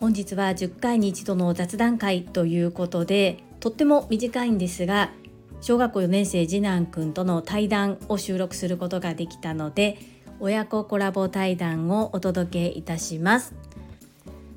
本日は10回に一度の雑談会ということでとっても短いんですが小学校4年生次男くんとの対談を収録することができたので親子コラボ対談をお届けいたします。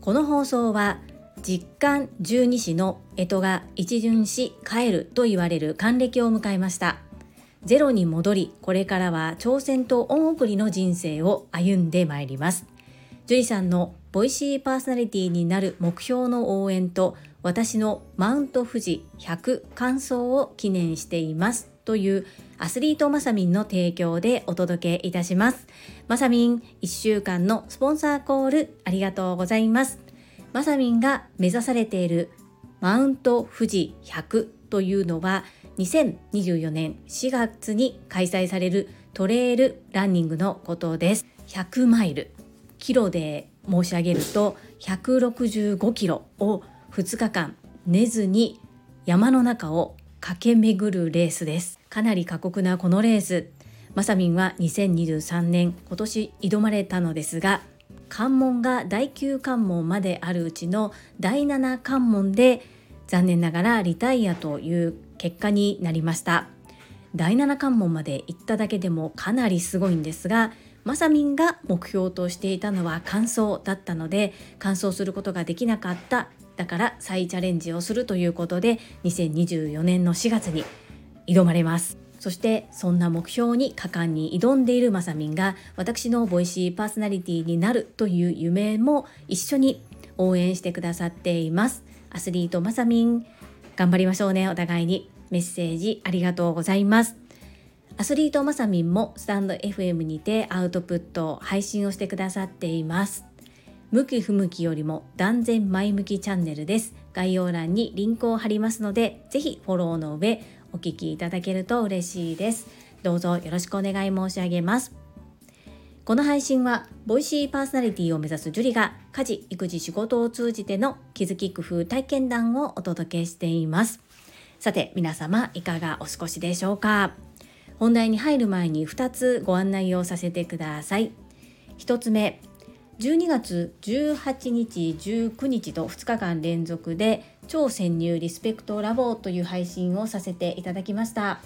この放送は実感十二支の干支が一巡し帰ると言われる還暦を迎えました。ゼロに戻りこれからは挑戦と恩送りの人生を歩んでまいります。樹里さんのボイシーパーソナリティになる目標の応援と私のマウント富士100完走を記念しています。というアスリートマサミンの提供でお届けいたします。マサミン1週間のスポンサーコールありがとうございます。マサミンが目指されているマウント富士100というのは2024年4月に開催されるトレイルランニングのことです。100マイルキロで申し上げると165キロを2日間寝ずに山の中を駆け巡るレースです。かなり過酷なこのレース。まさみんは2023年今年挑まれたのですが関門が第9関門まであるうちの第7関門で残念ながらリタイアという結果になりました。第7関門まで行っただけでもかなりすごいんですがまさみんが目標としていたのは完走だったので完走することができなかった。だから再チャレンジをするということで2024年の4月に挑まれます。そしてそんな目標に果敢に挑んでいるまさみんが私のボイシーパーソナリティになるという夢も一緒に応援してくださっています。アスリートまさみん頑張りましょうね。お互いに。メッセージありがとうございます。アスリートまさみんもスタンド FM にてアウトプット配信をしてくださっています。向き不向きよりも断然前向きチャンネルです。概要欄にリンクを貼りますのでぜひフォローの上お聞きいただけると嬉しいです。どうぞよろしくお願い申し上げます。この配信はボイシーパーソナリティを目指すジュリが家事育児仕事を通じての気づき工夫体験談をお届けしています。さて皆様いかがお過ごしでしょうか？本題に入る前に2つご案内をさせてください。1つ目12月18日19日と2日間連続で超潜入リスペクトラボという配信をさせていただきました。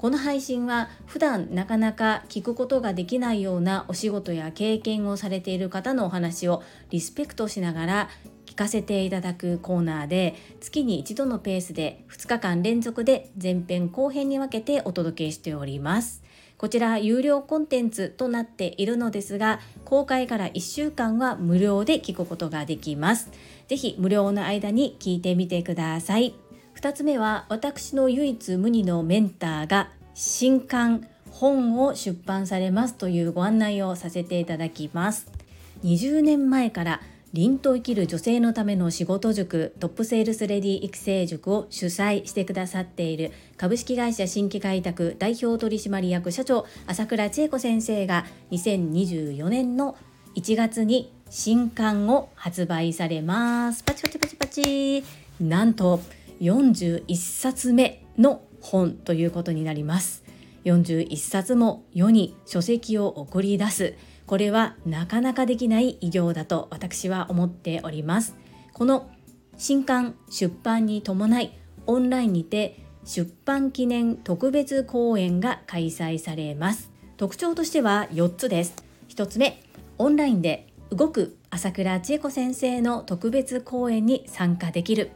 この配信は普段なかなか聞くことができないようなお仕事や経験をされている方のお話をリスペクトしながら聞かせていただくコーナーで月に一度のペースで2日間連続で前編後編に分けてお届けしております。こちら有料コンテンツとなっているのですが公開から1週間は無料で聞くことができます。ぜひ無料の間に聞いてみてください。2つ目は私の唯一無二のメンターが新刊本を出版されますというご案内をさせていただきます。20年前から凛と生きる女性のための仕事塾トップセールスレディ育成塾を主催してくださっている株式会社新規開拓代表取締役社長朝倉千恵子先生が2024年の1月に新刊を発売されます。パチパチパチパチ。なんと41冊目の本ということになります。41冊も世に書籍を送り出す。これはなかなかできない偉業だと私は思っております。この新刊出版に伴いオンラインにて出版記念特別講演が開催されます。特徴としては4つです。1つ目オンラインで動く朝倉千恵子先生の特別講演に参加できる。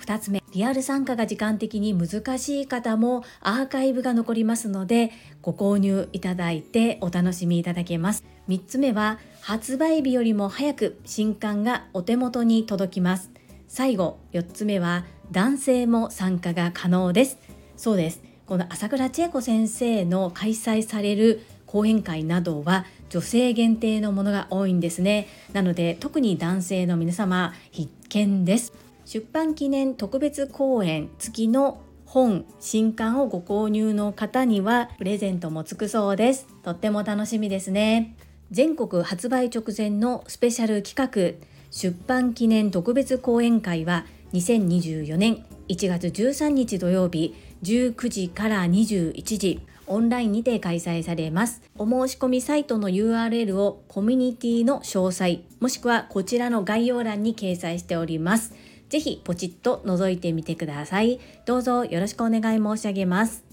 2つ目リアル参加が時間的に難しい方もアーカイブが残りますのでご購入いただいてお楽しみいただけます。3つ目は発売日よりも早く新刊がお手元に届きます。最後4つ目は男性も参加が可能です。そうです。この朝倉千恵子先生の開催される講演会などは女性限定のものが多いんですね。なので特に男性の皆様必見です。出版記念特別講演付きの本新刊をご購入の方にはプレゼントもつくそうです。とっても楽しみですね。全国発売直前のスペシャル企画出版記念特別講演会は2024年1月13日土曜日19時から21時オンラインにて開催されます。お申し込みサイトの URL をコミュニティの詳細もしくはこちらの概要欄に掲載しております。ぜひポチッと覗いてみてください。どうぞよろしくお願い申し上げます。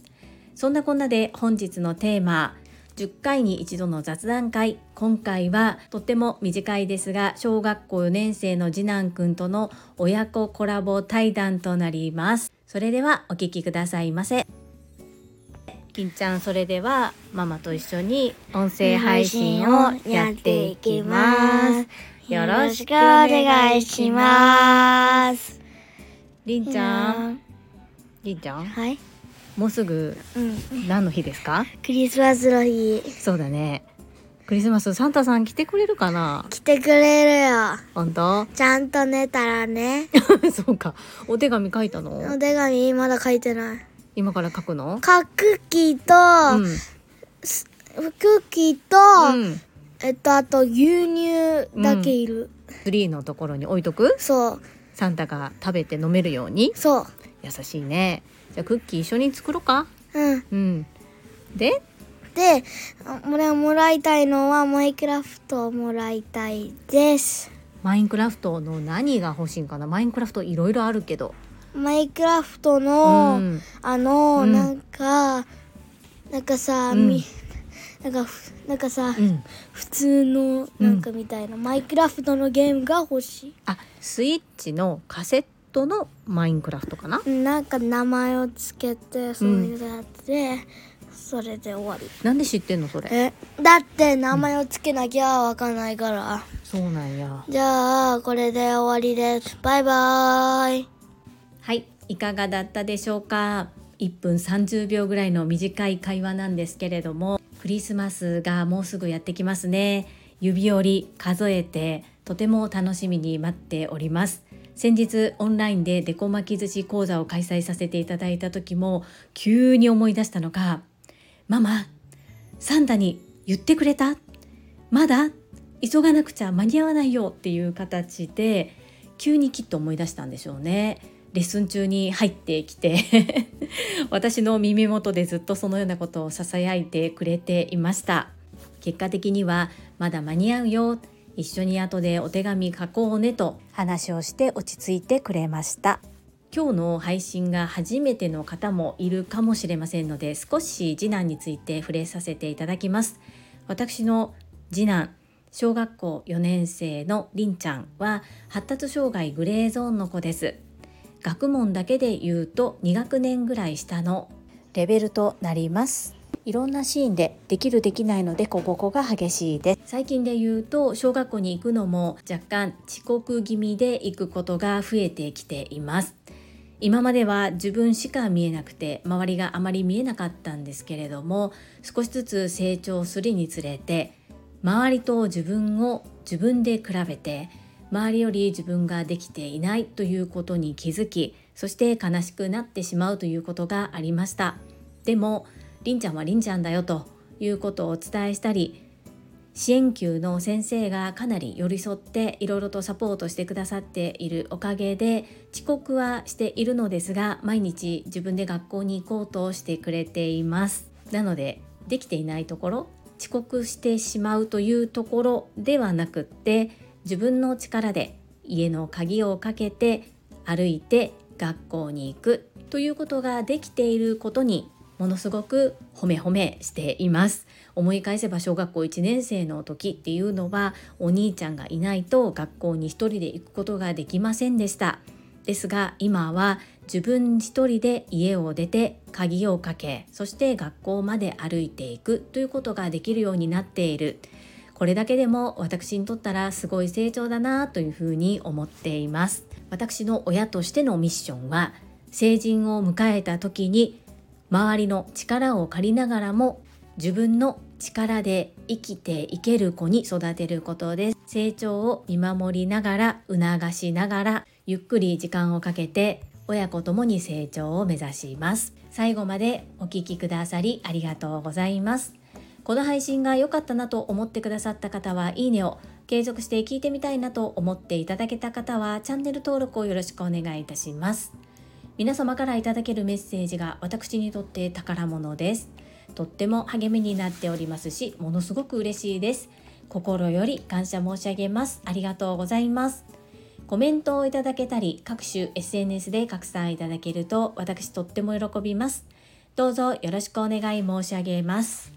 そんなこんなで本日のテーマ10回に一度の雑談会。今回はとっても短いですが小学校4年生の次男くんとの親子コラボ対談となります。それではお聞きくださいませ。金ちゃんそれではママと一緒に音声配信をやっていきます。よろしくお願いします。りんちゃん。りんちゃん？はい。もうすぐうん。何の日ですか？クリスマスの日。そうだね。クリスマスサンタさん来てくれるかな？来てくれるよ。本当？ちゃんと寝たらね。そうか。お手紙書いたの？お手紙まだ書いてない。今から書くの？かクッキーと、うん。クッキーと、うんえっとあと牛乳だけいる。ツリーのところに置いとく？そう。サンタが食べて飲めるように？そう。優しいね。じゃあクッキー一緒に作ろうか？うん。うん。で？で、あ俺もらいたいのはマイクラフトをもらいたいです。マインクラフトの何が欲しいんかな？マインクラフトいろいろあるけど。マイクラフトうの、ん。あの、うん。なんか、なんかさ、うん。みなんかふ、なんかさ、うん。普通のなんかみたいな、マイクラフトのゲームが欲しあスイッチのカセットのマインクラフトかな？いなんか名前をつけてそういうやつで、それで終わり。なんで知ってんのそれ？えだって名前をつけなきゃわかんないから、そうなんや。じゃあこれで終わりです。バイバーイ。はいいかがだったでしょうか？1分30秒ぐらいの短い会話なんですけれどもクリスマスがもうすぐやってきますね。指折り数えてとても楽しみに待っております。先日オンラインでデコ巻き寿司講座を開催させていただいた時も急に思い出したのが「ママサンタに言ってくれた？まだ？急がなくちゃ間に合わないよ」っていう形で急にきっと思い出したんでしょうね。レッスン中に入ってきて 私の耳元でずっとそのようなことをささやいてくれていました。結果的にはまだ間に合うよ。一緒に後でお手紙書こうねと話をして落ち着いてくれました。今日の配信が初めての方もいるかもしれませんので少し次男について触れさせていただきます。私の次男小学校4年生のりんちゃんは発達障害グレーゾーンの子です。学問だけで言うと2学年ぐらい下のレベルとなります。いろんなシーンでできるできないのでここが激しいです。最近で言うと小学校に行くのも若干遅刻気味で行くことが増えてきています。今までは自分しか見えなくて周りがあまり見えなかったんですけれども少しずつ成長するにつれて周りと自分を自分で比べて周りより自分ができていないということに気づきそして悲しくなってしまうということがありました。でもりんちゃんはりんちゃんだよということをお伝えしたり支援級の先生がかなり寄り添っていろいろとサポートしてくださっているおかげで遅刻はしているのですが毎日自分で学校に行こうとしてくれています。なのでできていないところ遅刻してしまうというところではなくって自分の力で家の鍵をかけて歩いて学校に行くということができていることにものすごく褒め褒めしています。思い返せば小学校1年生の時っていうのはお兄ちゃんがいないと学校に一人で行くことができませんでした。ですが今は自分一人で家を出て鍵をかけそして学校まで歩いていくということができるようになっている。これだけでも私にとったらすごい成長だなというふうに思っています。私の親としてのミッションは成人を迎えた時に周りの力を借りながらも自分の力で生きていける子に育てることです。成長を見守りながら促しながらゆっくり時間をかけて親子ともに成長を目指します。最後までお聞きくださりありがとうございます。この配信が良かったなと思ってくださった方はいいねを継続して聞いてみたいなと思っていただけた方はチャンネル登録をよろしくお願いいたします。皆様からいただけるメッセージが私にとって宝物です。とっても励みになっておりますしものすごく嬉しいです。心より感謝申し上げます。ありがとうございます。コメントをいただけたり各種 SNS で拡散いただけると私とっても喜びます。どうぞよろしくお願い申し上げます。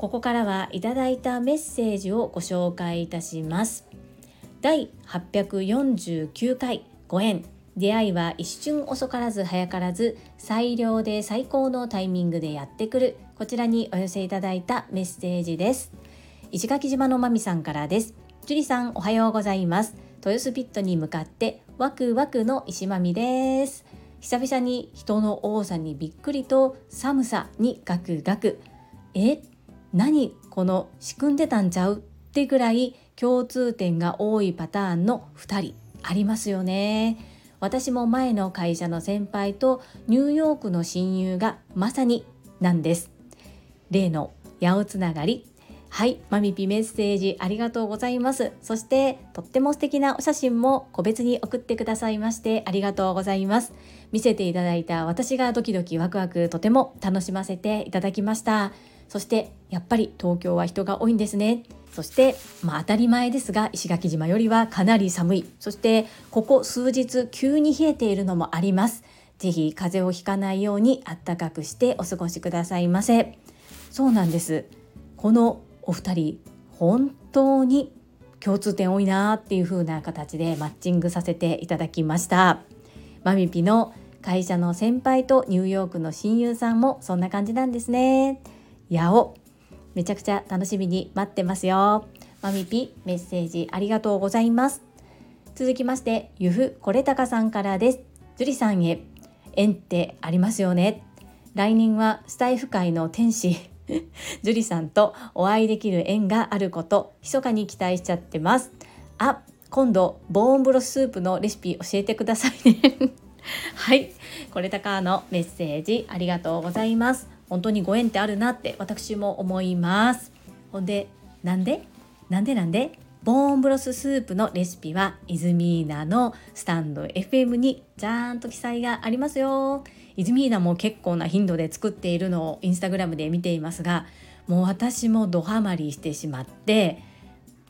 ここからはいただいたメッセージをご紹介いたします。第849回ご縁。出会いは一瞬遅からず早からず最良で最高のタイミングでやってくる。こちらにお寄せいただいたメッセージです。石垣島のまみさんからです。樹里さんおはようございます。豊洲ピットに向かってワクワクの石まみです。久々に人の多さにびっくりと寒さにガクガク。え？何この仕組んでたんちゃうってぐらい共通点が多いパターンの2人ありますよね。私も前の会社の先輩とニューヨークの親友がまさになんです。例の八百つながり。はいマミピメッセージありがとうございます。そしてとっても素敵なお写真も個別に送ってくださいましてありがとうございます。見せていただいた私がドキドキワクワクとても楽しませていただきました。そしてやっぱり東京は人が多いんですね。そしてまあ当たり前ですが石垣島よりはかなり寒い。そしてここ数日急に冷えているのもあります。ぜひ風邪をひかないようにあったかくしてお過ごしくださいませ。そうなんです。このお二人本当に共通点多いなっていう風な形でマッチングさせていただきました。マミピの会社の先輩とニューヨークの親友さんもそんな感じなんですね。やお。めちゃくちゃ楽しみに待ってますよ。マミピメッセージありがとうございます。続きましてゆふこれたかさんからです。樹里さんへ。縁ってありますよね。来年はスタイフ界の天使。樹里さんとお会いできる縁があること密かに期待しちゃってます。あ今度ボーンブロススープのレシピ教えてくださいね。はい。これたかのメッセージありがとうございます。本当にご縁ってあるなって私も思います。ほんでなんで？なんでなんで？ボーンブロススープのレシピはイズミーナのスタンド FM にちゃんと記載がありますよ。イズミーナも結構な頻度で作っているのをインスタグラムで見ていますがもう私もドハマりしてしまって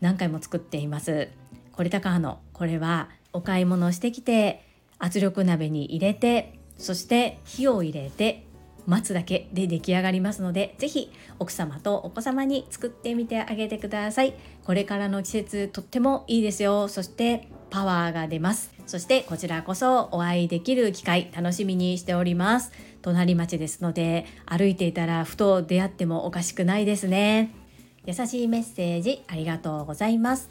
何回も作っています。これ高のこれはお買い物してきて圧力鍋に入れてそして火を入れて待つだけで出来上がりますので是非奥様とお子様に作ってみてあげてください。これからの季節とってもいいですよ。そしてパワーが出ます。そしてこちらこそお会いできる機会楽しみにしております。隣町ですので歩いていたらふと出会ってもおかしくないですね。優しいメッセージありがとうございます。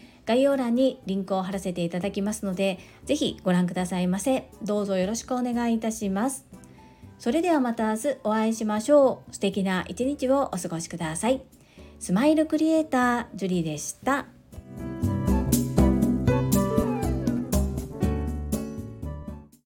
概要欄にリンクを貼らせていただきますので、ぜひご覧くださいませ。どうぞよろしくお願いいたします。それではまた明日お会いしましょう。素敵な一日をお過ごしください。スマイルクリエイター、ジュリーでした。